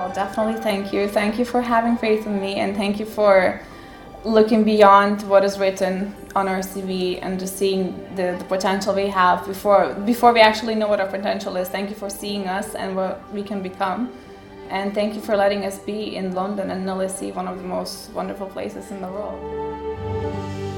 Well, definitely thank you. Thank you for having faith in me, and thank you for looking beyond what is written on our CV and just seeing the, the potential we have before before we actually know what our potential is. Thank you for seeing us and what we can become. And thank you for letting us be in London and LSE, one of the most wonderful places in the world.